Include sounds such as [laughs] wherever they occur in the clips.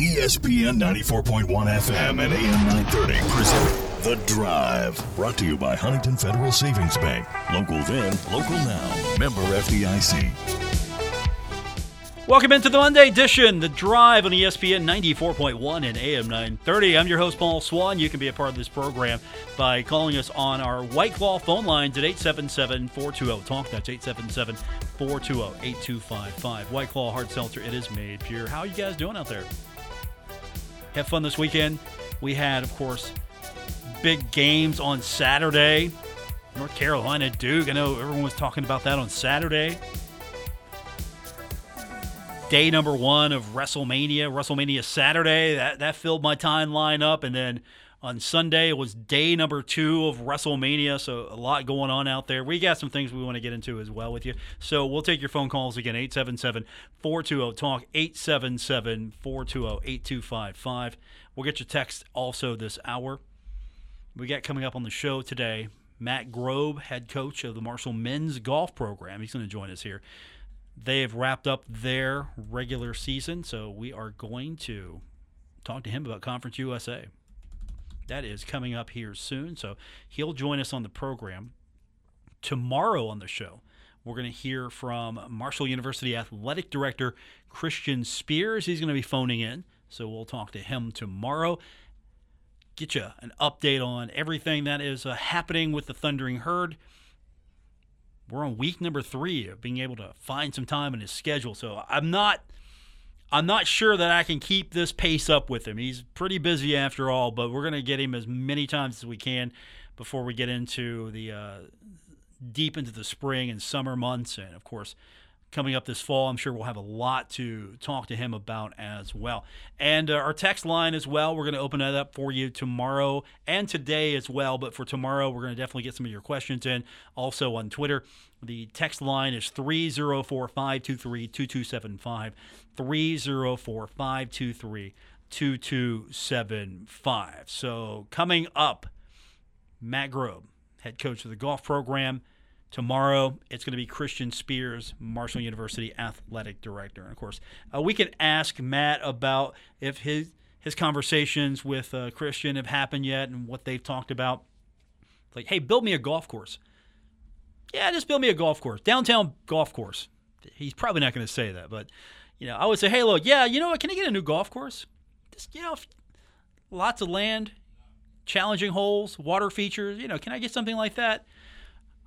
ESPN 94.1 FM and AM 930 present The Drive. Brought to you by Huntington Federal Savings Bank. Local then, local now. Member FDIC. Welcome into the Monday edition, The Drive on ESPN 94.1 and AM 930. I'm your host, Paul Swann. You can be a part of this program by calling us on our White Claw phone lines at 877 420 TALK. That's 877 420 8255. White Claw Hard Seltzer, it is made pure. How are you guys doing out there? Have fun this weekend. We had, of course, big games on Saturday. North Carolina, Duke. I know everyone was talking about that on Saturday day number one of WrestleMania, WrestleMania Saturday. That that filled my timeline up, and then on Sunday was day number two of WrestleMania. So a lot going on out there. We got some things we want to get into as well with you. So we'll take your phone calls again 877-420 talk 877-420-8255. We'll get your text also this hour. We got coming up on the show today. Matt Grobe, head coach of the Marshall men's golf program. He's going to join us here. They have wrapped up their regular season, so we are going to talk to him about Conference USA. That is coming up here soon, so he'll join us on the program. Tomorrow on the show, we're going to hear from Marshall University Athletic Director Christian Spears. He's going to be phoning in, so we'll talk to him tomorrow. Get you an update on everything that is uh, happening with the Thundering Herd we're on week number three of being able to find some time in his schedule. So I'm not I'm not sure that I can keep this pace up with him. He's pretty busy after all, but we're going to get him as many times as we can before we get into the uh, deep into the spring and summer months, and of course coming up this fall. I'm sure we'll have a lot to talk to him about as well. And uh, our text line as well, we're going to open that up for you tomorrow and today as well. But for tomorrow, we're going to definitely get some of your questions in. Also on Twitter, the text line is 304 523 2275. 304 523 2275. So coming up, Matt Grobe, head coach of the golf program. Tomorrow, it's going to be Christian Spears, Marshall University athletic director. And of course, uh, we can ask Matt about if his his conversations with uh, Christian have happened yet and what they've talked about. Like, hey, build me a golf course. Yeah, just build me a golf course, downtown golf course. He's probably not going to say that, but you know, I would say, hey, look, yeah, you know what? Can I get a new golf course? Just you know, lots of land, challenging holes, water features. You know, can I get something like that?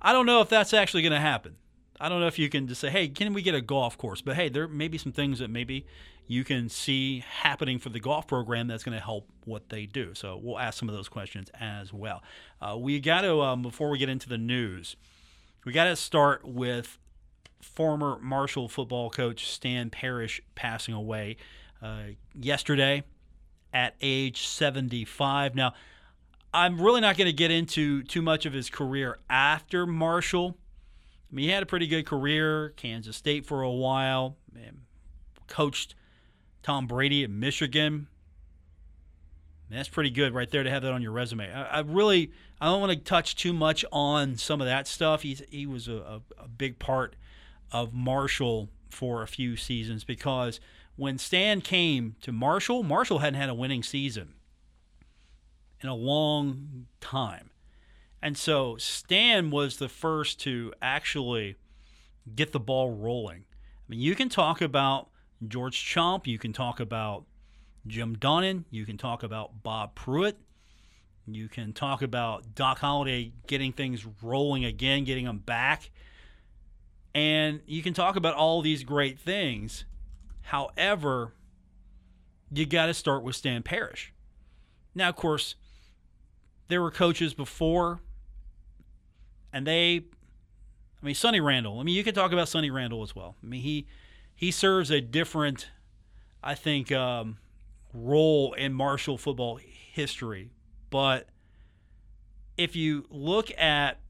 I don't know if that's actually going to happen. I don't know if you can just say, "Hey, can we get a golf course?" But hey, there may be some things that maybe you can see happening for the golf program that's going to help what they do. So we'll ask some of those questions as well. Uh, we got to um, before we get into the news, we got to start with former Marshall football coach Stan Parrish passing away uh, yesterday at age 75. Now I'm really not going to get into too much of his career after Marshall. I mean, he had a pretty good career, Kansas State for a while, coached Tom Brady at Michigan. that's pretty good right there to have that on your resume. I, I really I don't want to touch too much on some of that stuff. He's he was a, a, a big part of Marshall for a few seasons because when Stan came to Marshall, Marshall hadn't had a winning season in a long time. And so Stan was the first to actually get the ball rolling. I mean, you can talk about George Chaump, you can talk about Jim Donnan, you can talk about Bob Pruett, you can talk about Doc Holliday getting things rolling again, getting them back. And you can talk about all these great things. However, you got to start with Stan Parrish. Now, of course, there were coaches before, and they, I mean, Sonny Randle. I mean, you could talk about Sonny Randle as well. I mean, he he serves a different, I think, um, role in Marshall football history. But if you look at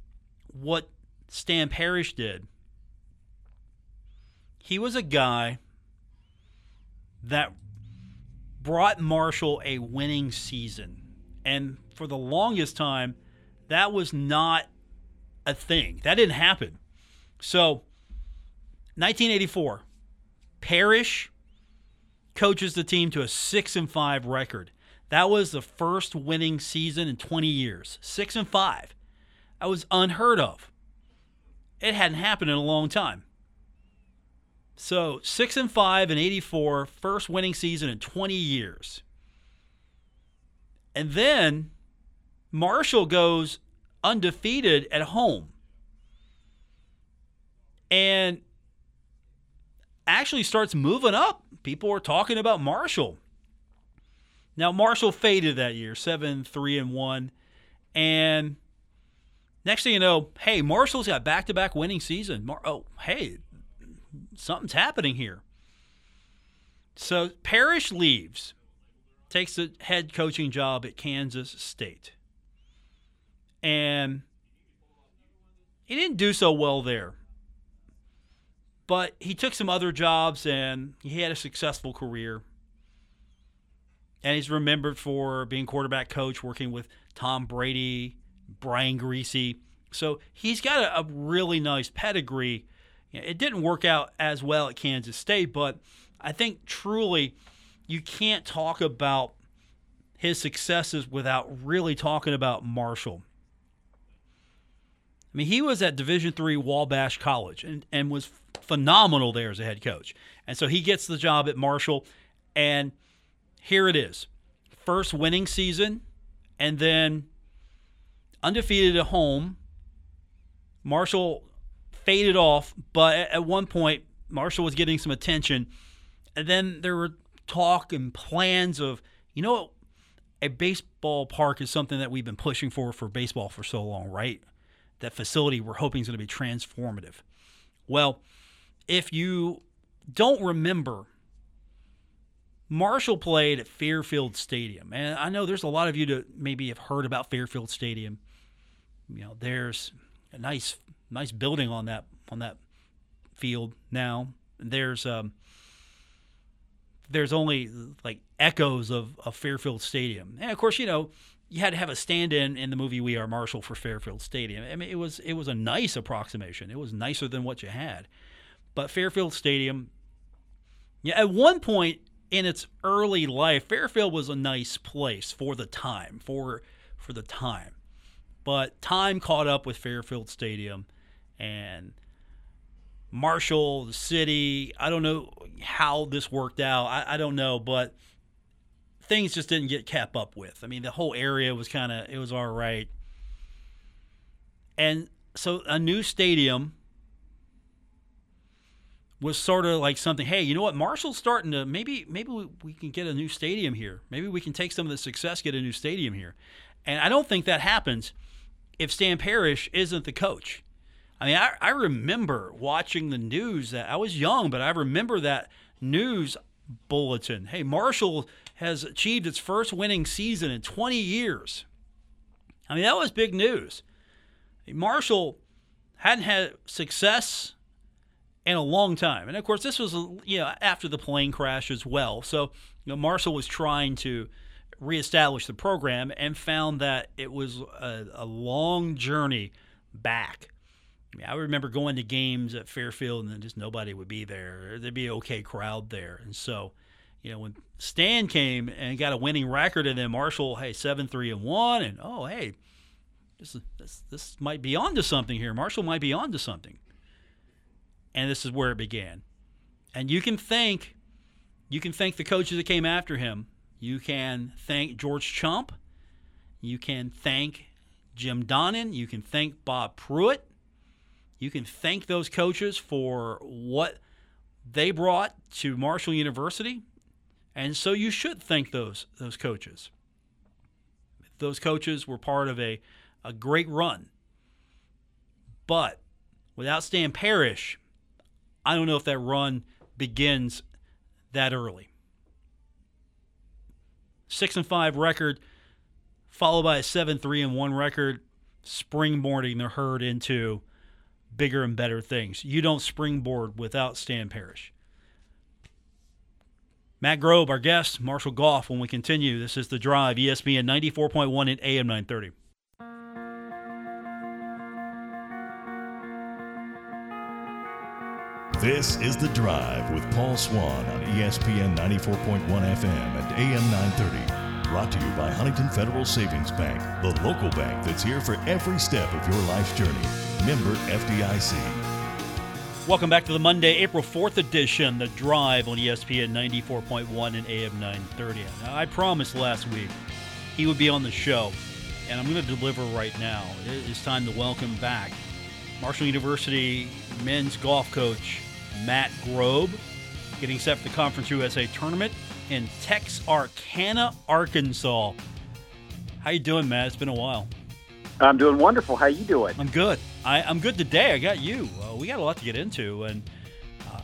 what Stan Parrish did, he was a guy that brought Marshall a winning season. And for the longest time, that was not a thing. That didn't happen. So, 1984, Parrish coaches the team to a six and five record. That was the first winning season in 20 years. Six and five. That was unheard of. It hadn't happened in a long time. So six and five and 84, first winning season in 20 years. And then Marshall goes undefeated at home. And actually starts moving up. People are talking about Marshall. Now Marshall faded that year, seven, three, and one. And next thing you know, hey, Marshall's got back to back winning season. Mar- oh, hey, something's happening here. So Parrish leaves, takes the head coaching job at Kansas State. And he didn't do so well there. But he took some other jobs and he had a successful career. And he's remembered for being quarterback coach, working with Tom Brady, Brian Griese. So he's got a, a really nice pedigree. It didn't work out as well at Kansas State, but I think truly you can't talk about his successes without really talking about Marshall. I mean, he was at Division three Wabash College and, and was phenomenal there as a head coach. And so he gets the job at Marshall, and here it is first winning season, and then undefeated at home. Marshall faded off, but at one point, Marshall was getting some attention. And then there were talk and plans of, you know, a baseball park is something that we've been pushing for for baseball for so long, right? That facility we're hoping is going to be transformative. Well, if you don't remember, Marshall played at Fairfield Stadium. And I know there's a lot of you that maybe have heard about Fairfield Stadium. You know, there's a nice nice building on that on that field now. There's um there's only like echoes of, of Fairfield Stadium. And of course, you know, you had to have a stand-in in the movie We Are Marshall for Fairfield Stadium. I mean, it was it was a nice approximation. It was nicer than what you had. But Fairfield Stadium, yeah, at one point in its early life, Fairfield was a nice place for the time, for for the time. But time caught up with Fairfield Stadium and Marshall, the city. I don't know how this worked out. I, I don't know, but things just didn't get kept up with. I mean, the whole area was kind of it was all right. And so a new stadium was sort of like something. Hey, you know what? Marshall's starting to maybe maybe we, we can get a new stadium here. Maybe we can take some of the success, get a new stadium here. And I don't think that happens if Stan Parrish isn't the coach. I mean, I, I remember watching the news. That I was young, but I remember that news bulletin. Hey, Marshall has achieved its first winning season in 20 years. I mean, that was big news. Marshall hadn't had success in a long time. And of course, this was you know after the plane crash as well. So you know, Marshall was trying to reestablish the program and found that it was a, a long journey back. I, remember going to games at Fairfield and then just nobody would be there. There'd be an okay crowd there, and so you know when Stan came and got a winning record, and then Marshall, hey, seven three and one, and oh hey, this this this might be onto something here. Marshall might be onto something and this is where it began. And you can thank you can thank the coaches that came after him. You can thank George Chaump. You can thank Jim Donnan. You can thank Bob Pruett. You can thank those coaches for what they brought to Marshall University. And so you should thank those those coaches. Those coaches were part of a, a great run. But without Stan Parrish, I don't know if that run begins that early. Six and five record, followed by a seven three and one record, springboarding the herd into bigger and better things. You don't springboard without Stan Parrish. Matt Grobe, our guest, Marshall Golf. When we continue, this is the Drive, ESPN 94.1 and AM 930. This is The Drive with Paul Swann on ESPN 94.1 FM and AM 930. Brought to you by Huntington Federal Savings Bank, the local bank that's here for every step of your life's journey. Member FDIC. Welcome back to the Monday, April 4th edition, The Drive on ESPN 94.1 and AM 930. Now, I promised last week he would be on the show, and I'm going to deliver right now. It's time to welcome back Marshall University men's golf coach Matt Grobe, getting set for the Conference USA tournament in Texarkana, Arkansas. How you doing, Matt? It's been a while. I'm doing wonderful. How you doing? I'm good. I, am good today. I got you. Uh, we got a lot to get into, and uh,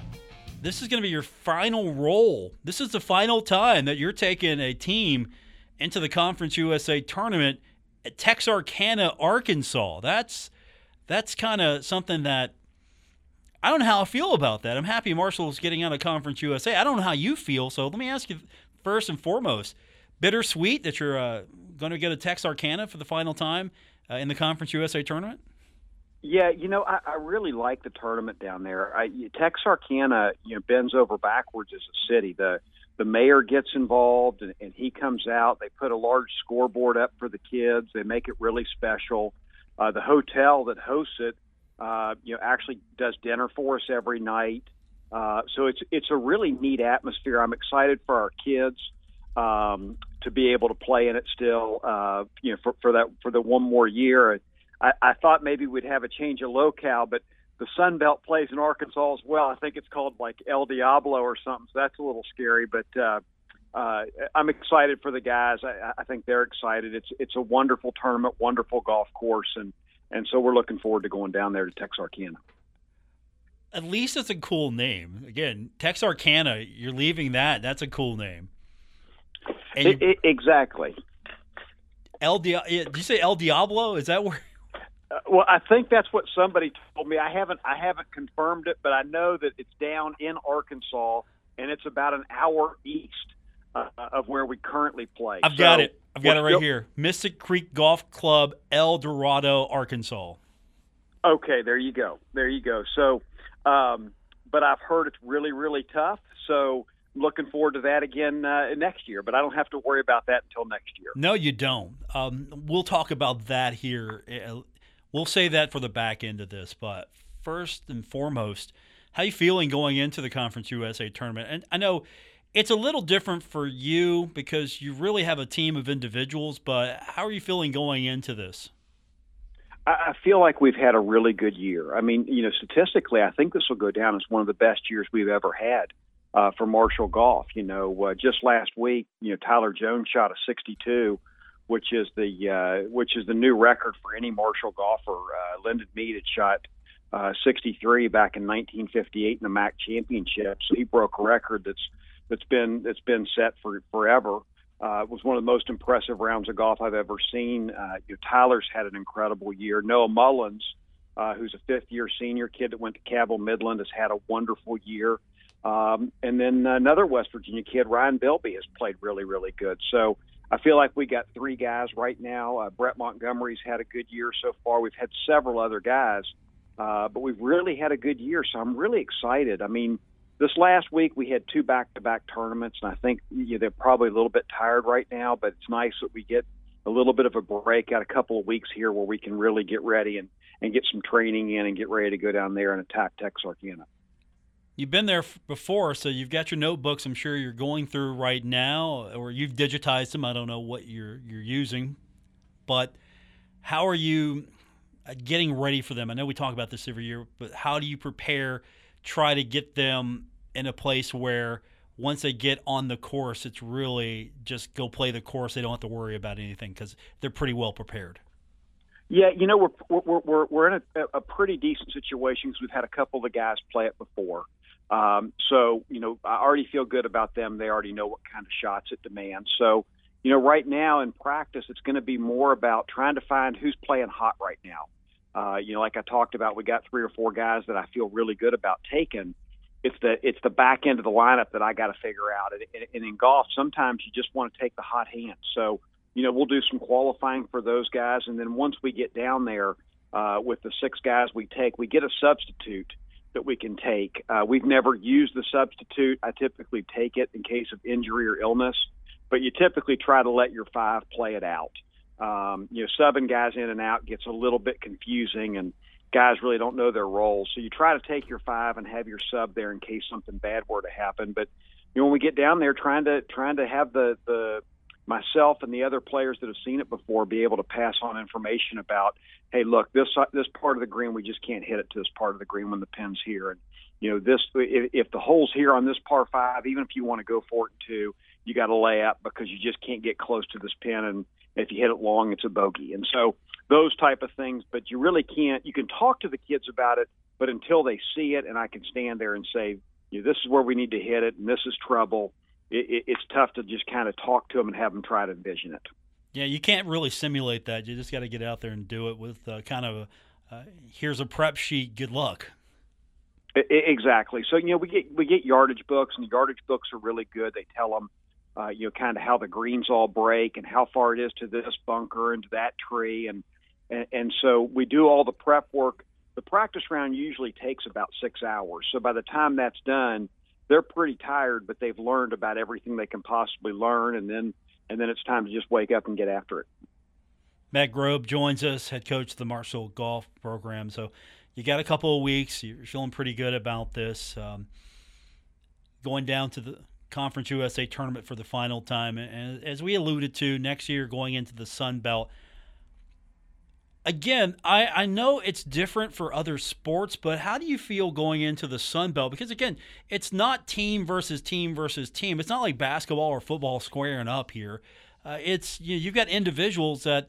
this is going to be your final role. This is the final time that you're taking a team into the Conference USA tournament at Texarkana, Arkansas. That's that's kind of something that I don't know how I feel about that. I'm happy Marshall's getting out of Conference USA. I don't know how you feel, so let me ask you first and foremost: bittersweet that you're uh, going to get a Texarkana for the final time uh, in the Conference USA tournament. Yeah, you know, I, I really like the tournament down there. I, Texarkana, you know, bends over backwards as a city. The the mayor gets involved and, and he comes out. They put a large scoreboard up for the kids. They make it really special. Uh, the hotel that hosts it, uh, you know, actually does dinner for us every night. Uh, so it's it's a really neat atmosphere. I'm excited for our kids um, to be able to play in it still. Uh, you know, for, for that for the one more year. I, I thought maybe we'd have a change of locale, but the Sun Belt plays in Arkansas as well. I think it's called like El Diablo or something. So that's a little scary, but uh, uh, I'm excited for the guys. I, I think they're excited. It's it's a wonderful tournament, wonderful golf course, and and so we're looking forward to going down there to Texarkana. At least it's a cool name. Again, Texarkana. You're leaving that. That's a cool name. It, it, exactly. El Dia- Did you say El Diablo? Is that where? Uh, well, I think that's what somebody told me. I haven't I haven't confirmed it, but I know that it's down in Arkansas, and it's about an hour east uh, of where we currently play. I've so got it. I've got it right here. Mystic Creek Golf Club, El Dorado, Arkansas. Okay, there you go. There you go. So, um, but I've heard it's really, really tough. So, looking forward to that again uh, next year. But I don't have to worry about that until next year. No, you don't. Um, we'll talk about that here. Uh, we'll say that for the back end of this. But first and foremost, how you feeling going into the Conference USA tournament? And I know it's a little different for you because you really have a team of individuals, but how are you feeling going into this? I feel like we've had a really good year. I mean, you know, statistically, I think this will go down as one of the best years we've ever had uh, for Marshall golf. You know, uh, just last week, you know, Tyler Jones shot a 62, which is the uh, which is the new record for any Marshall golfer. Uh, Lyndon Mead had shot uh, 63 back in 1958 in the MAC championship, so he broke a record that's that's been that's been set for forever. Uh, it was one of the most impressive rounds of golf I've ever seen. Uh, you know, Tyler's had an incredible year. Noah Mullins, uh, who's a fifth-year senior kid that went to Cabell Midland, has had a wonderful year. Um, and then another West Virginia kid, Ryan Bilby, has played really, really good. So I feel like we got three guys right now. Uh, Brett Montgomery's had a good year so far. We've had several other guys, uh, but we've really had a good year. So I'm really excited. I mean, this last week we had two back-to-back tournaments, and I think you know, they're probably a little bit tired right now. But it's nice that we get a little bit of a break, got a couple of weeks here where we can really get ready and and get some training in and get ready to go down there and attack Texarkana. You've been there before, so you've got your notebooks. I'm sure you're going through right now, or you've digitized them. I don't know what you're you're using, but how are you uh, getting ready for them? I know we talk about this every year, but how do you prepare? Try to get them in a place where once they get on the course, it's really just go play the course. They don't have to worry about anything because they're pretty well prepared. Yeah, you know we're we're we're, we're in a, a pretty decent situation because we've had a couple of the guys play it before. Um, so you know I already feel good about them. They already know what kind of shots it demands. So you know right now in practice, it's going to be more about trying to find who's playing hot right now. Uh, you know, like I talked about, we got three or four guys that I feel really good about taking it's the it's the back end of the lineup that I got to figure out. And, and in golf, sometimes you just want to take the hot hand. So you know we'll do some qualifying for those guys, and then once we get down there uh, with the six guys we take, we get a substitute that we can take. Uh, we've never used the substitute. I typically take it in case of injury or illness, but you typically try to let your five play it out. Um, you know, subbing guys in and out gets a little bit confusing, and guys really don't know their roles. So you try to take your five and have your sub there in case something bad were to happen. But you know, when we get down there, trying to trying to have the the myself and the other players that have seen it before be able to pass on information about, hey, look, this this part of the green we just can't hit it to this part of the green when the pin's here, and you know this if, if the hole's here on this par five, even if you want to go for it two, you got to lay up because you just can't get close to this pin, and if you hit it long, it's a bogey, and so those type of things. But you really can't. You can talk to the kids about it, but until they see it, and I can stand there and say, you know, this is where we need to hit it, and this is trouble it, it, it's tough to just kind of talk to them and have them try to envision it. Yeah, you can't really simulate that. You just got to get out there and do it with uh, kind of a uh, here's a prep sheet. Good luck. Exactly. So you know we get we get yardage books, and the yardage books are really good. They tell them, uh, you know, kind of how the greens all break and how far it is to this bunker and to that tree, and, and and so we do all the prep work. The practice round usually takes about six hours. So by the time that's done, they're pretty tired, but they've learned about everything they can possibly learn, and then and then it's time to just wake up and get after it. Matt Grobe joins us, head coach of the Marshall Golf Program. So you got a couple of weeks. You're feeling pretty good about this. Um, going down to the Conference USA tournament for the final time, and as we alluded to, next year going into the Sun Belt again, I, I know it's different for other sports, but how do you feel going into the Sun Belt? Because again, it's not team versus team versus team. It's not like basketball or football squaring up here. Uh, it's you know, you've got individuals that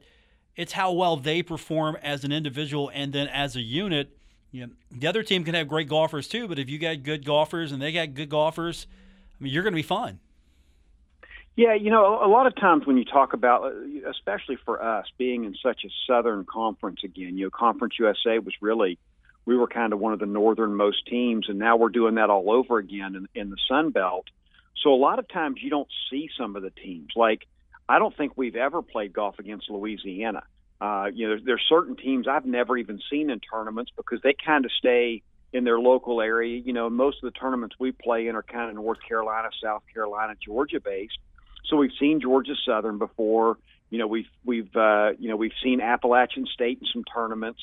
it's how well they perform as an individual and then as a unit. You know, the other team can have great golfers too, but if you got good golfers and they got good golfers, I mean, you're going to be fine. Yeah, you know, a lot of times when you talk about, uh, especially for us being in such a southern conference again, you know, Conference USA was really, we were kind of one of the northernmost teams, and now we're doing that all over again in, in the Sun Belt. So a lot of times you don't see some of the teams. Like, I don't think we've ever played golf against Louisiana. Uh, you know, there's, there's certain teams I've never even seen in tournaments because they kind of stay in their local area. You know, most of the tournaments we play in are kind of North Carolina, South Carolina, Georgia based. So we've seen Georgia Southern before. You know, we've we've uh, you know we've seen Appalachian State in some tournaments.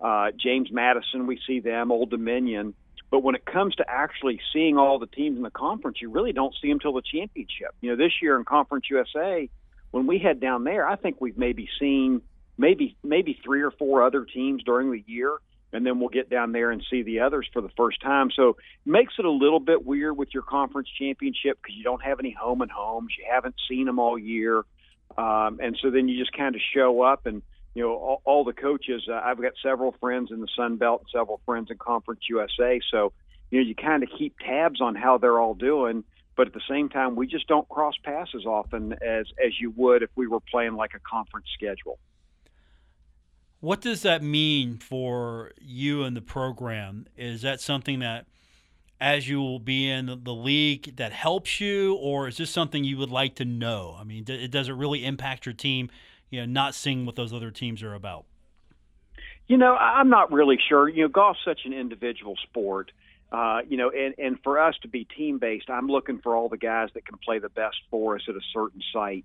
Uh, James Madison, we see them. Old Dominion. But when it comes to actually seeing all the teams in the conference, you really don't see them till the championship. You know, this year in Conference USA, when we head down there, I think we've maybe seen maybe maybe three or four other teams during the year and then we'll get down there and see the others for the first time. So it makes it a little bit weird with your conference championship because you don't have any home and homes. You haven't seen them all year, um, and so then you just kind of show up and you know all, all the coaches. Uh, I've got several friends in the Sun Belt, several friends in Conference USA. So you know you kind of keep tabs on how they're all doing. But at the same time, we just don't cross paths as often as as you would if we were playing like a conference schedule. What does that mean for you and the program? Is that something that, as you will be in the league, that helps you, or is this something you would like to know? I mean, does it really impact your team? You know, not seeing what those other teams are about. You know, I'm not really sure. You know, golf's such an individual sport. Uh, you know, and, and for us to be team based, I'm looking for all the guys that can play the best for us at a certain site.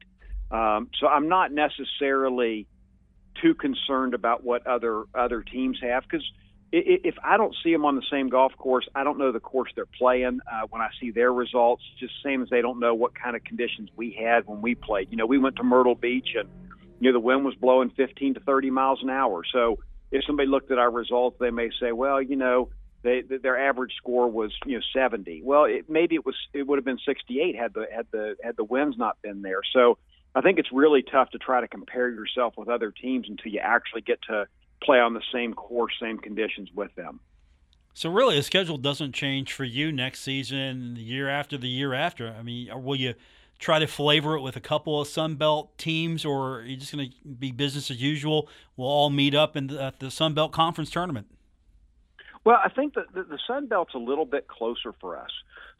Um, so I'm not necessarily too concerned about what other other teams have because if I don't see them on the same golf course, I don't know the course they're playing. Uh, when I see their results, just same as they don't know what kind of conditions we had when we played. You know, we went to Myrtle Beach and you know the wind was blowing 15 to 30 miles an hour. So if somebody looked at our results, they may say, well, you know, they, their average score was you know 70. Well, it, maybe it was it would have been 68 had the had the had the winds not been there. So I think it's really tough to try to compare yourself with other teams until you actually get to play on the same course, same conditions with them. So really, the schedule doesn't change for you next season, the year after, the year after. I mean, will you try to flavor it with a couple of Sun Belt teams, or are you just going to be business as usual? We'll all meet up in the, at the Sun Belt Conference tournament. Well, I think that the, the Sun Belt's a little bit closer for us.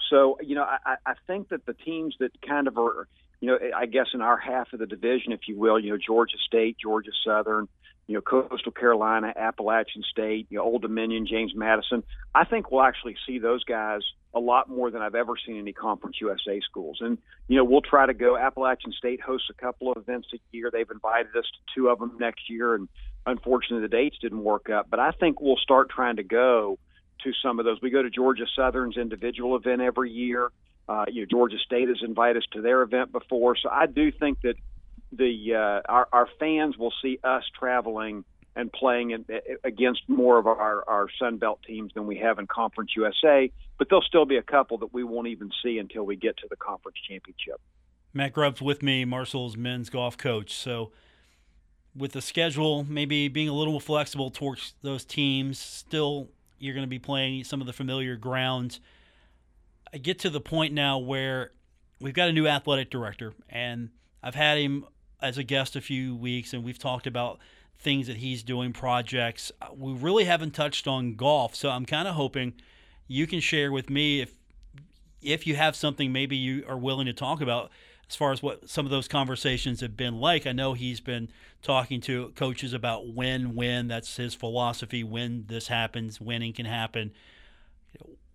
So, you know, I, I think that the teams that kind of are you know, I guess in our half of the division, if you will, you know, Georgia State, Georgia Southern, you know, Coastal Carolina, Appalachian State, you know, Old Dominion, James Madison. I think we'll actually see those guys a lot more than I've ever seen any Conference USA schools. And, you know, we'll try to go. Appalachian State hosts a couple of events a year. They've invited us to two of them next year. And unfortunately, the dates didn't work up. But I think we'll start trying to go to some of those. We go to Georgia Southern's individual event every year. Uh, you know, Georgia State has invited us to their event before. So I do think that the uh, our, our fans will see us traveling and playing in, against more of our, our Sun Belt teams than we have in Conference USA, but there'll still be a couple that we won't even see until we get to the conference championship. Matt Grobe's with me, Marshall's men's golf coach. So, with the schedule maybe being a little more flexible towards those teams, still you're going to be playing some of the familiar grounds. I get to the point now where we've got a new athletic director, and I've had him as a guest a few weeks, and we've talked about things that he's doing, projects. We really haven't touched on golf, so I'm kind of hoping you can share with me if if you have something maybe you are willing to talk about as far as what some of those conversations have been like. I know he's been talking to coaches about when, when that's his philosophy, when this happens, winning can happen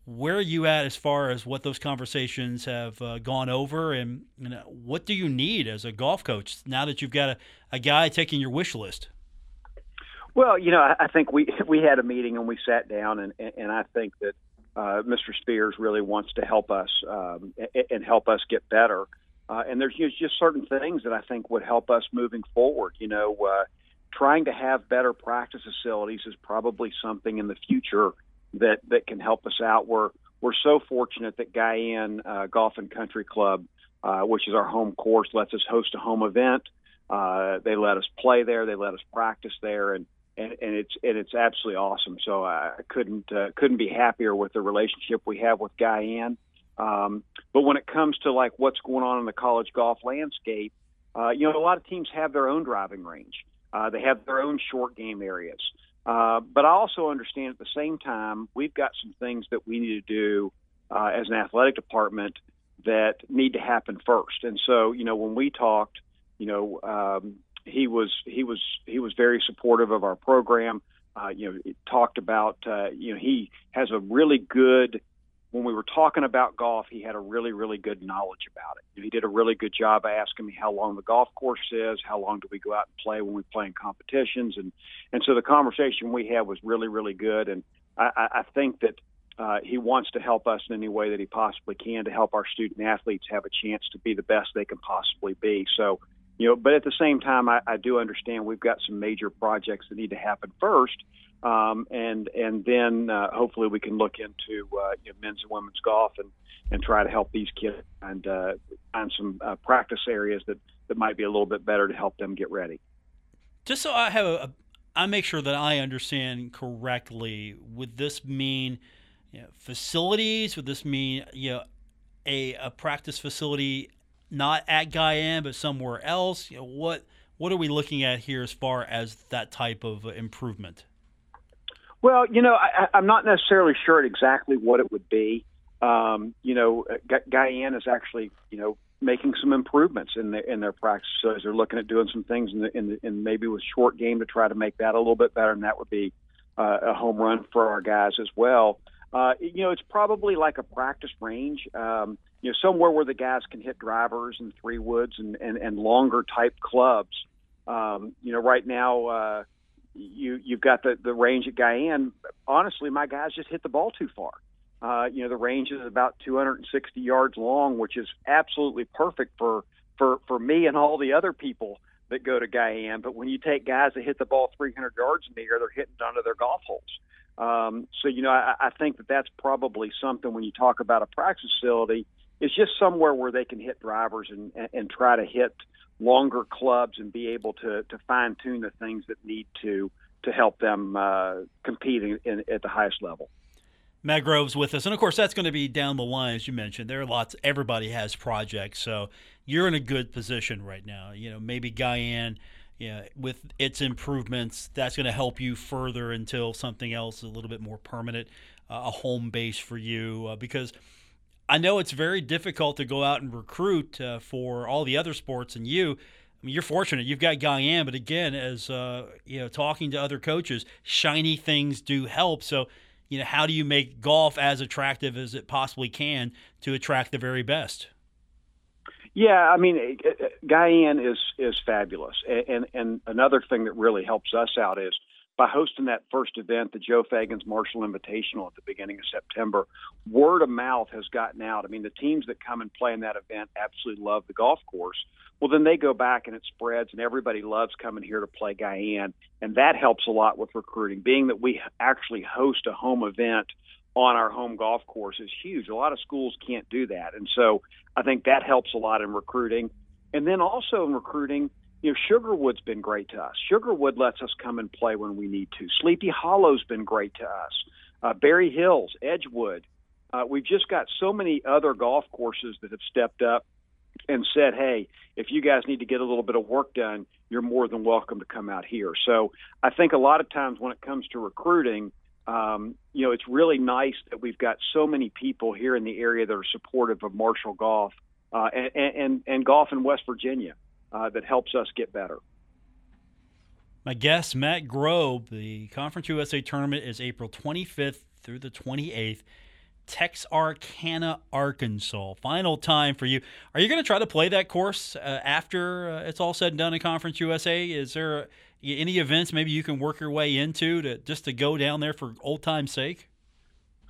where are you at as far as what those conversations have uh, gone over? And what do you need as a golf coach now that you've got a, a guy taking your wish list? Well you know i think we [laughs] we had a meeting and we sat down and and i think that uh, mr spears really wants to help us um, and help us get better. Uh, and there's just certain things that i think would help us moving forward you know uh, trying to have better practice facilities is probably something in the future that that can help us out. We're we're so fortunate that Guyan uh, Golf and Country Club, uh, which is our home course, lets us host a home event. Uh, they let us play there. They let us practice there, and and, and it's and it's absolutely awesome. So I couldn't uh, couldn't be happier with the relationship we have with Guyan. Um, but when it comes to like what's going on in the college golf landscape, uh, you know, a lot of teams have their own driving range. Uh, they have their own short game areas. Uh, but I also understand at the same time we've got some things that we need to do uh, as an athletic department that need to happen first. And so, you know, when we talked, you know, um, he was he was he was very supportive of our program. Uh, you know, talked about uh, you know he has a really good when we were talking about golf, he had a really, really good knowledge about it. He did a really good job asking me how long the golf course is, how long do we go out and play when we play in competitions, and and so the conversation we had was really, really good. And I, I think that uh, he wants to help us in any way that he possibly can to help our student athletes have a chance to be the best they can possibly be. So, you know, but at the same time, I, I do understand we've got some major projects that need to happen first um, and and then uh, hopefully we can look into uh, you know, men's and women's golf and and try to help these kids and uh, find some uh, practice areas that that might be a little bit better to help them get ready. Just so I have a, I make sure that I understand correctly. Would this mean you know, facilities? Would this mean you know, a a practice facility not at Guyan but somewhere else? You know, what what are we looking at here as far as that type of improvement? Well, you know, I, I'm not necessarily sure exactly what it would be. Um, you know, Guyan is actually, you know, making some improvements in their in their practice. So they're looking at doing some things in, the, in, the, in maybe with short game to try to make that a little bit better, and that would be uh, a home run for our guys as well. Uh, you know, it's probably like a practice range. Um, you know, somewhere where the guys can hit drivers and three woods and and, and longer type clubs. Um, you know, right now. Uh, you you've got the the range at Guyan. Honestly, my guys just hit the ball too far. Uh, you know, the range is about 260 yards long, which is absolutely perfect for for for me and all the other people that go to Guyan. But when you take guys that hit the ball 300 yards in the air, they're hitting under their golf holes. Um, so you know, I, I think that that's probably something when you talk about a practice facility. It's just somewhere where they can hit drivers and and, try to hit longer clubs and be able to to fine tune the things that need to to help them uh, compete in, in, at the highest level. Matt Grobe's with us, and of course that's going to be down the line, as you mentioned. There are lots. Everybody has projects, so you're in a good position right now. You know, maybe Guyan, yeah, with its improvements, that's going to help you further until something else is a little bit more permanent, uh, a home base for you, uh, because I know it's very difficult to go out and recruit uh, for all the other sports and you. I mean, you're fortunate. You've got Guyan, but again, as uh, you know, talking to other coaches, shiny things do help. So, you know, how do you make golf as attractive as it possibly can to attract the very best? Yeah, I mean, Guyan is is fabulous, and and another thing that really helps us out is by hosting that first event, the Joe Feaganes Marshall Invitational at the beginning of September, word of mouth has gotten out. I mean, the teams that come and play in that event absolutely love the golf course. Well, then they go back and it spreads, and everybody loves coming here to play Guyan, and that helps a lot with recruiting. Being that we actually host a home event on our home golf course is huge. A lot of schools can't do that, and so I think that helps a lot in recruiting. And then also in recruiting, you know, Sugarwood's been great to us. Sugarwood lets us come and play when we need to. Sleepy Hollow's been great to us. Uh, Berry Hills, Edgewood. Uh, we've just got so many other golf courses that have stepped up and said, hey, if you guys need to get a little bit of work done, you're more than welcome to come out here. So I think a lot of times when it comes to recruiting, um, you know, it's really nice that we've got so many people here in the area that are supportive of Marshall Golf uh, and, and, and golf in West Virginia uh, that helps us get better. My guest, Matt Grobe, the Conference USA tournament is April 25th through the 28th. Texarkana, Arkansas. Final time for you. Are you going to try to play that course uh, after uh, it's all said and done in Conference USA? Is there any events maybe you can work your way into to just to go down there for old time's sake?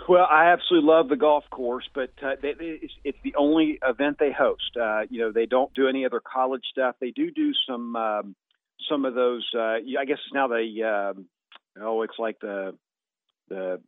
Well, I absolutely love the golf course, but uh, it's, it's the only event they host. Uh, you know, they don't do any other college stuff. They do do some um, some of those. Uh, I guess it's now the um, oh, it's like the the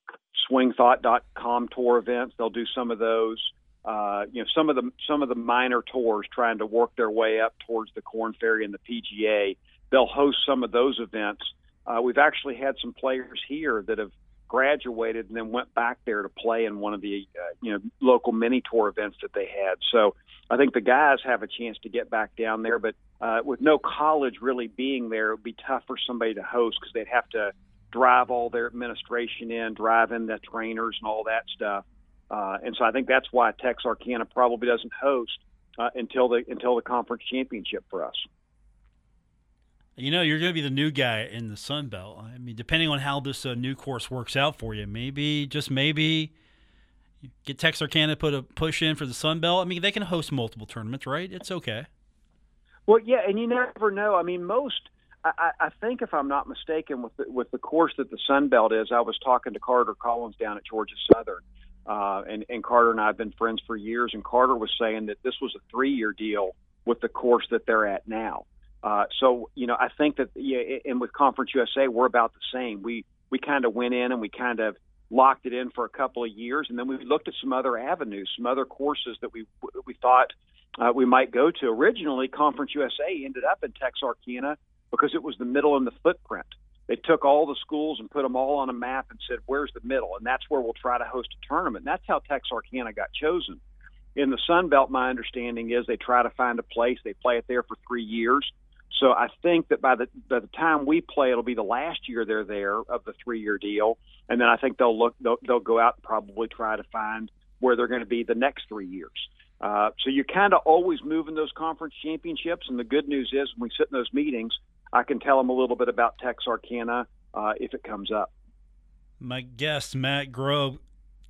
swingthought.com tour events. They'll do some of those. Uh, you know, some of the some of the minor tours trying to work their way up towards the Korn Ferry and the PGA. They'll host some of those events. Uh, we've actually had some players here that have graduated and then went back there to play in one of the uh, you know local mini tour events that they had. So I think the guys have a chance to get back down there, but uh, with no college really being there, it would be tough for somebody to host because they'd have to drive all their administration in, drive in the trainers and all that stuff. Uh, and so I think that's why Texarkana probably doesn't host uh, until the until the conference championship for us. You know, you're going to be the new guy in the Sun Belt. I mean, depending on how this uh, new course works out for you, maybe just maybe get Texarkana to put a push in for the Sun Belt. I mean, they can host multiple tournaments, right? It's okay. Well, yeah, and you never know. I mean, most. I, I think, if I'm not mistaken, with the, with the course that the Sun Belt is, I was talking to Carter Collins down at Georgia Southern, uh, and, and Carter and I have been friends for years. And Carter was saying that this was a three-year deal with the course that they're at now. Uh, so you know, I think that yeah, and with Conference USA, we're about the same. We we kind of went in and we kind of locked it in for a couple of years, and then we looked at some other avenues, some other courses that we we thought uh, we might go to. Originally, Conference USA ended up in Texarkana because it was the middle in the footprint. They took all the schools and put them all on a map and said, "Where's the middle?" And that's where we'll try to host a tournament. And that's how Texarkana got chosen. In the Sun Belt, my understanding is they try to find a place. They play it there for three years so I think that by the by the time we play, it'll be the last year they're there of the three year deal, and then I think they'll look they'll, they'll go out and probably try to find where they're going to be the next three years. Uh, so you're kind of always moving those conference championships, and the good news is when we sit in those meetings, I can tell them a little bit about Texarkana uh, if it comes up. My guest, Matt Grobe,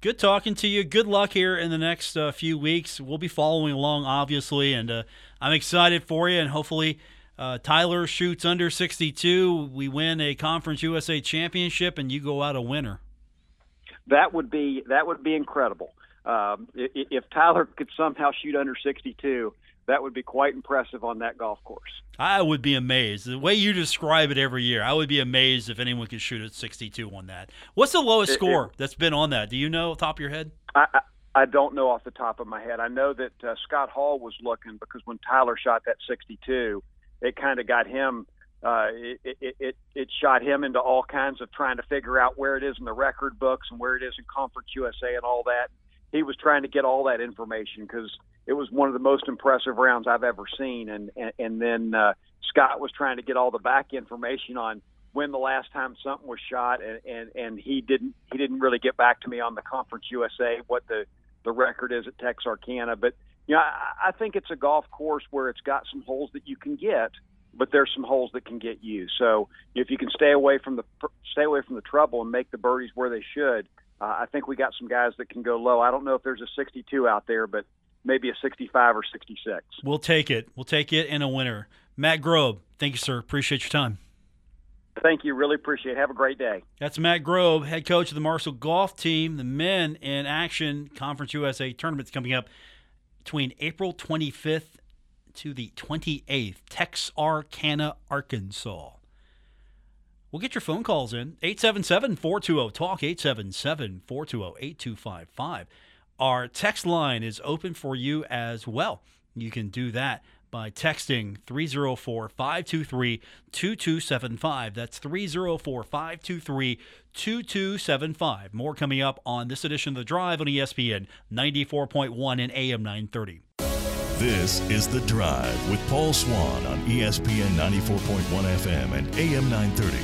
good talking to you. Good luck here in the next uh, few weeks. We'll be following along, obviously, and uh, I'm excited for you, and hopefully uh, Tyler shoots under 62. We win a Conference USA championship, and you go out a winner. That would be that would be incredible. Um, if Tyler could somehow shoot under 62, that would be quite impressive on that golf course. I would be amazed. The way you describe it every year, I would be amazed if anyone could shoot at 62 on that. What's the lowest it, score it, that's been on that? Do you know, top of your head? I, I, I don't know off the top of my head. I know that uh, Scott Hall was looking because when Tyler shot that 62, it kind of got him. Uh, it, it, it it shot him into all kinds of trying to figure out where it is in the record books and where it is in Conference USA and all that. He was trying to get all that information because it was one of the most impressive rounds I've ever seen. And and, and then uh, Scott was trying to get all the back information on when the last time something was shot, and and and he didn't he didn't really get back to me on the Conference USA what the the record is at Texarkana, but you know, I, I think it's a golf course where it's got some holes that you can get, but there's some holes that can get you. So if you can stay away from the stay away from the trouble and make the birdies where they should, uh, I think we got some guys that can go low. I don't know if there's a 62 out there, but maybe a 65 or 66. We'll take it. We'll take it in a winner. Matt Grobe, thank you, sir. Appreciate your time. Thank you. Really appreciate it. Have a great day. That's Matt Grobe, head coach of the Marshall golf team. The men in action Conference USA tournament's coming up between April 25th to the 28th, Texarkana, Arkansas. We'll get your phone calls in 877 420 TALK, 877 420 8255. Our text line is open for you as well. You can do that by texting 304 523 2275. That's 304 523 2275. More coming up on this edition of The Drive on ESPN 94.1 and AM 930. This is The Drive with Paul Swann on ESPN 94.1 FM and AM 930.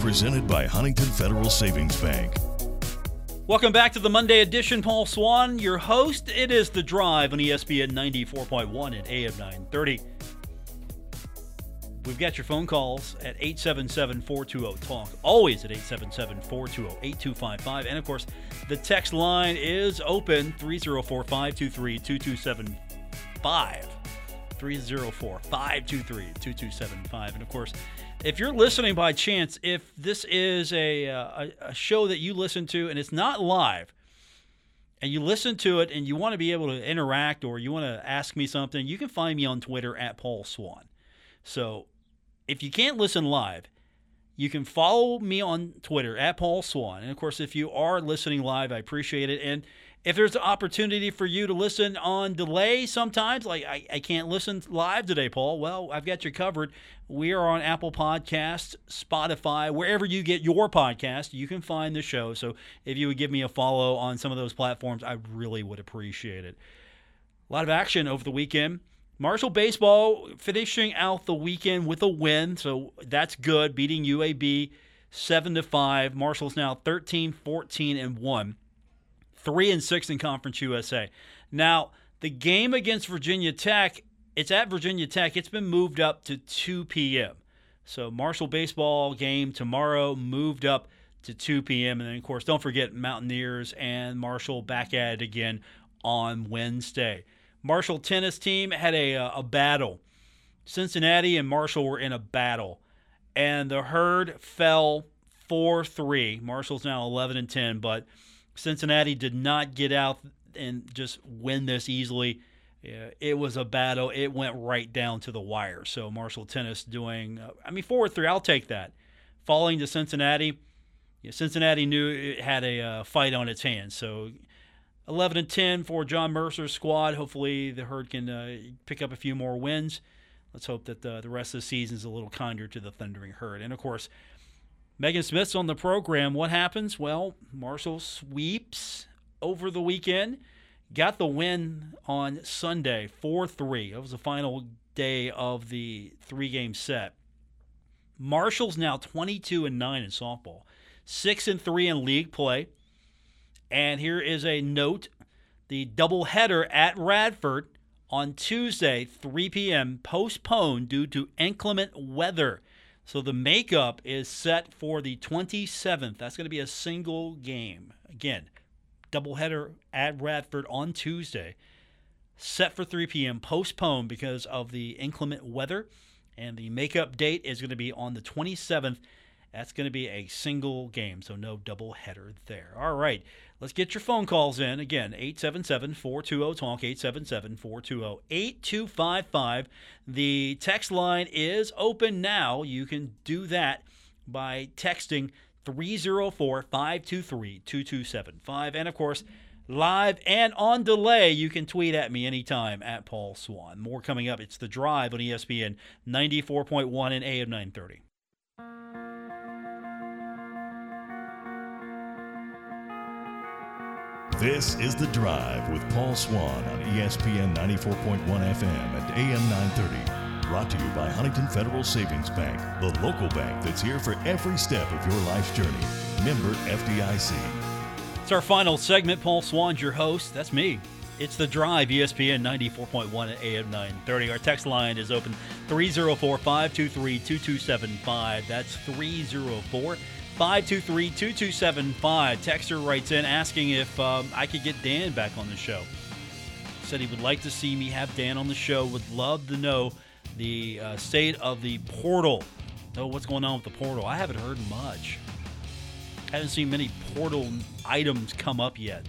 Presented by Huntington Federal Savings Bank. Welcome back to the Monday edition. Paul Swann, your host. It is The Drive on ESPN 94.1 at AM 930. We've got your phone calls at 877 420 TALK, always at 877 420 8255. And of course, the text line is open 304 523 2275. 304 523 2275. And of course, if you're listening by chance, if this is a, uh, a, a show that you listen to and it's not live, and you listen to it and you want to be able to interact or you want to ask me something, you can find me on Twitter at Paul Swann. So if you can't listen live, you can follow me on Twitter at Paul Swann. And of course, if you are listening live, I appreciate it. And if there's an opportunity for you to listen on delay sometimes, like I, I can't listen live today, Paul, well, I've got you covered. We are on Apple Podcasts, Spotify, wherever you get your podcast, you can find the show. So if you would give me a follow on some of those platforms, I really would appreciate it. A lot of action over the weekend. Marshall baseball finishing out the weekend with a win, so that's good, beating UAB 7 to 5. Marshall's now 13, 14 and 1 three and six in Conference USA. Now, the game against Virginia Tech, it's at Virginia Tech. It's been moved up to 2 p.m. So Marshall baseball game tomorrow moved up to 2 p.m. And then, of course, don't forget Mountaineers and Marshall back at it again on Wednesday. Marshall tennis team had a, uh, a battle. Cincinnati and Marshall were in a battle, and the herd fell 4 3. Marshall's now 11 and 10, but Cincinnati did not get out and just win this easily. It was a battle. It went right down to the wire. So Marshall Tennis doing, uh, I mean, four or three. I'll take that. Falling to Cincinnati. Cincinnati knew it had a uh, fight on its hands. So 11 and 10 for John Mercer's squad. Hopefully the Herd can uh, pick up a few more wins. Let's hope that the, the rest of the season is a little kinder to the Thundering Herd. And of course, Megan Smith's on the program. What happens? Well, Marshall sweeps over the weekend. Got the win on Sunday, 4 3. That was the final day of the three game set. Marshall's now 22 and 9 in softball, 6 and 3 in league play. And here is a note the doubleheader at Radford on Tuesday, 3 p.m., postponed due to inclement weather. So the makeup is set for the 27th. That's going to be a single game. Again, doubleheader at Radford on Tuesday. Set for 3 p.m. Postponed because of the inclement weather. And the makeup date is going to be on the 27th. That's going to be a single game, so no doubleheader there. All right. Let's get your phone calls in. Again, 877 420 TALK, 877 420 8255. The text line is open now. You can do that by texting 304 523 2275. And of course, live and on delay, you can tweet at me anytime at Paul Swann. More coming up. It's The Drive on ESPN 94.1 and AM 930. This is The Drive with Paul Swann on ESPN 94.1 FM and AM 930. Brought to you by Huntington Federal Savings Bank, the local bank that's here for every step of your life's journey. Member FDIC. It's our final segment. Paul Swann's your host. That's me. It's the drive, ESPN 94.1 at AM 930. Our text line is open 304 523 2275. That's 304 523 2275. Texter writes in asking if um, I could get Dan back on the show. Said he would like to see me have Dan on the show. Would love to know the uh, state of the portal. Know what's going on with the portal. I haven't heard much. Haven't seen many portal items come up yet.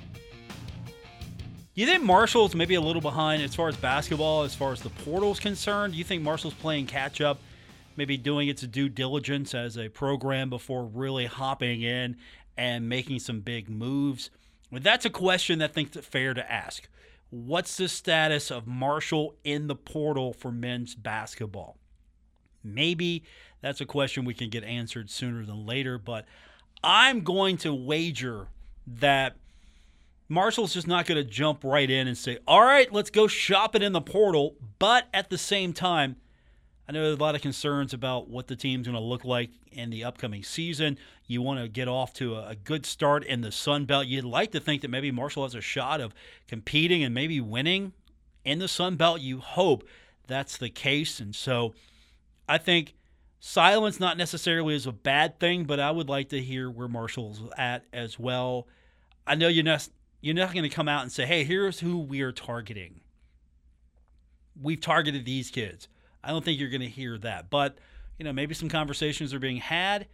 You think Marshall's maybe a little behind as far as basketball, as far as the portal's concerned? You think Marshall's playing catch up, maybe doing its due diligence as a program before really hopping in and making some big moves? Well, that's a question that I think it's fair to ask. What's the status of Marshall in the portal for men's basketball? Maybe that's a question we can get answered sooner than later, but I'm going to wager that Marshall's just not going to jump right in and say, all right, let's go shopping in the portal. But at the same time, I know there's a lot of concerns about what the team's going to look like in the upcoming season. You want to get off to a, good start in the Sun Belt. You'd like to think that maybe Marshall has a shot of competing and maybe winning in the Sun Belt. You hope that's the case. And so I think silence not necessarily is a bad thing, but I would like to hear where Marshall's at as well. I know you're not you're not going to come out and say, hey, here's who we are targeting. We've targeted these kids. I don't think you're going to hear that. But, you know, maybe some conversations are being had.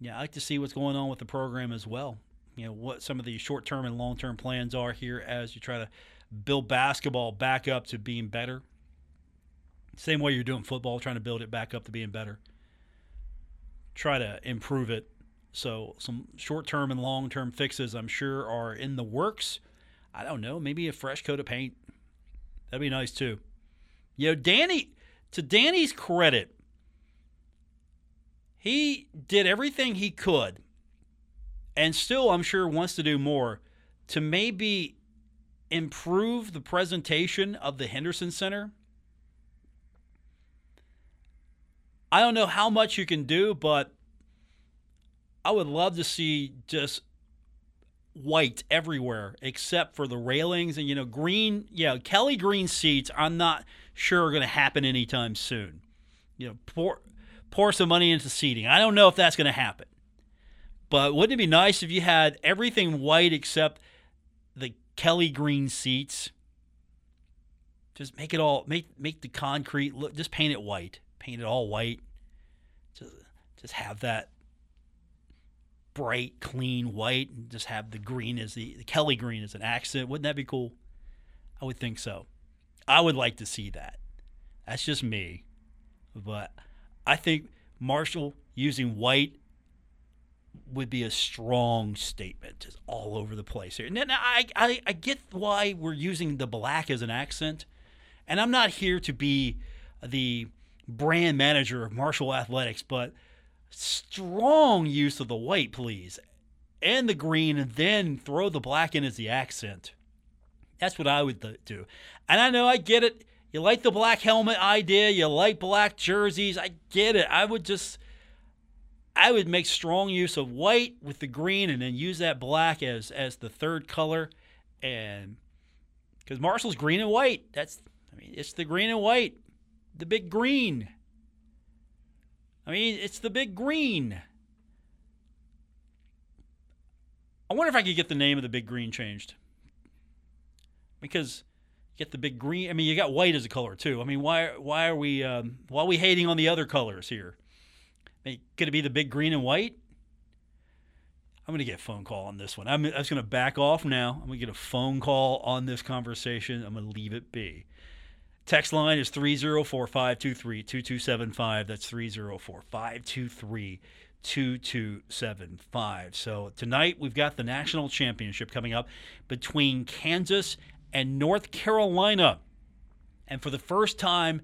Yeah, I like to see what's going on with the program as well. You know, what some of the short term and long term plans are here as you try to build basketball back up to being better. Same way you're doing football, trying to build it back up to being better. Try to improve it so some short-term and long-term fixes, I'm sure, are in the works. I don't know, maybe a fresh coat of paint. That'd be nice too. Know, Danny. To Danny's credit, he did everything he could, and still, I'm sure, wants to do more to maybe improve the presentation of the Henderson Center. I don't know how much you can do, but I would love to see just white everywhere except for the railings and you know green yeah kelly green seats i'm not sure are going to happen anytime soon you know pour pour some money into seating i don't know if that's going to happen but wouldn't it be nice if you had everything white except the kelly green seats just make it all make make the concrete look just paint it white paint it all white just just have that bright, clean white and just have the green as the, the Kelly green as an accent. Wouldn't that be cool? I would think so. I would like to see that. That's just me. But I think Marshall using white would be a strong statement, just all over the place here. And then I, I, I get why we're using the black as an accent. And I'm not here to be the brand manager of Marshall Athletics, but – strong use of the white, please, and the green, and then throw the black in as the accent. That's what I would do. And I know I get it. You like the black helmet idea, you like black jerseys. I get it. I would just I would make strong use of white with the green and then use that black as as the third color and cuz Marshall's green and white. That's I mean, it's the green and white. The big green. I mean, it's the big green. I wonder if I could get the name of the big green changed. Because you get the big green. I mean, you got white as a color too. I mean, why why are we um, why are we hating on the other colors here? I mean, could it be the big green and white? I'm gonna get a phone call on this one. I'm, I'm just gonna back off now. I'm gonna get a phone call on this conversation. I'm gonna leave it be. Text line is 304 523 2275. That's 304 523 2275. So tonight we've got the national championship coming up between Kansas and North Carolina. And for the first time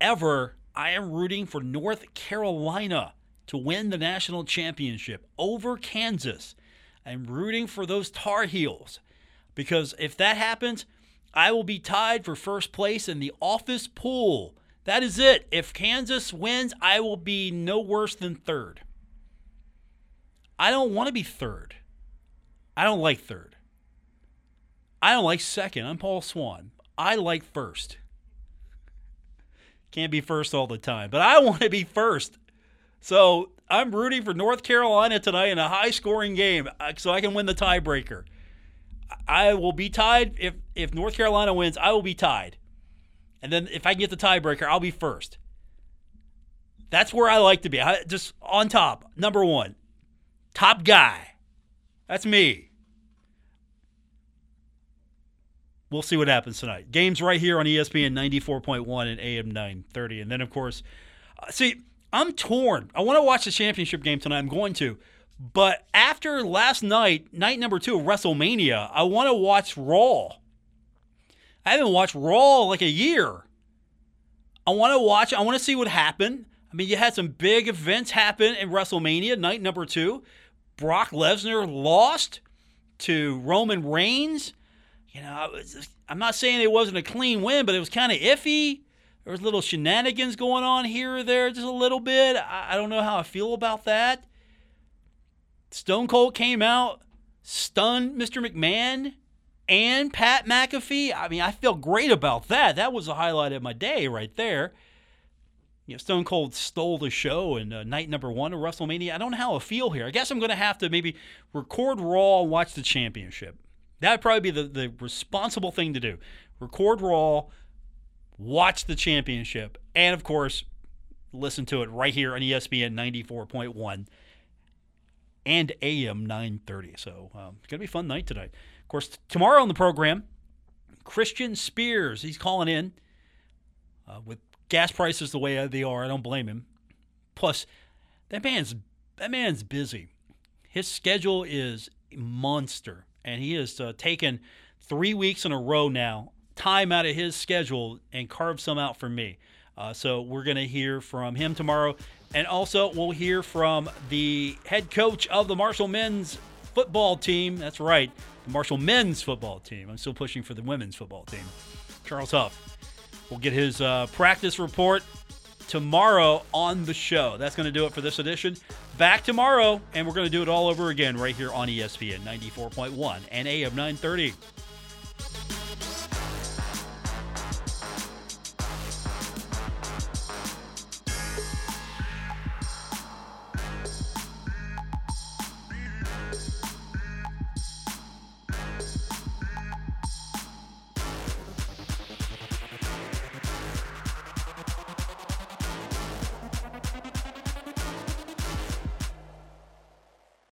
ever, I am rooting for North Carolina to win the national championship over Kansas. I'm rooting for those Tar Heels because if that happens, I will be tied for first place in the office pool. That is it. If Kansas wins, I will be no worse than third. I don't want to be third. I don't like third. I don't like second. I'm Paul Swann. I like first. Can't be first all the time, but I [laughs] want to be first. So I'm rooting for North Carolina tonight in a high scoring game uh, so I can win the tiebreaker. I will be tied. If, if North Carolina wins, I will be tied. And then if I can get the tiebreaker, I'll be first. That's where I like to be. I, just on top, number one, top guy. That's me. We'll see what happens tonight. Games right here on ESPN 94.1 and AM 930. And then, of course, uh, see, I'm torn. I want to watch the championship game tonight. I'm going to. But after last night, night number two of WrestleMania, I want to watch Raw. I haven't watched Raw like a year. I want to watch, I want to see what happened. I mean, you had some big events happen in WrestleMania, night number two. Brock Lesnar lost to Roman Reigns. You know, I'm not saying it wasn't a clean win, but it was kind of iffy. There was little shenanigans going on here or there, just a little bit. I, I don't know how I feel about that. Stone Cold came out, stunned Mr. McMahon and Pat McAfee. I mean, I feel great about that. That was the highlight of my day right there. You know, Stone Cold stole the show in uh, night number one of WrestleMania. I don't know how I feel here. I guess I'm going to have to maybe record Raw and watch the championship. That would probably be the, the responsible thing to do. Record Raw, watch the championship, and of course, listen to it right here on ESPN 94.1 and AM 930. So um, it's going to be a fun night tonight. Of course, t- tomorrow on the program, Christian Spears. He's calling in uh, with gas prices the way they are. I don't blame him. Plus, that man's that man's busy. His schedule is a monster, and he has uh, taken three weeks in a row now time out of his schedule and carved some out for me. Uh, so we're going to hear from him tomorrow. And also, we'll hear from the head coach of the Marshall men's football team. That's right, the Marshall men's football team. I'm still pushing for the women's football team. Charles Huff. We'll get his uh, practice report tomorrow on the show. That's going to do it for this edition. Back tomorrow, and we're going to do it all over again right here on ESPN 94.1 and AM 930.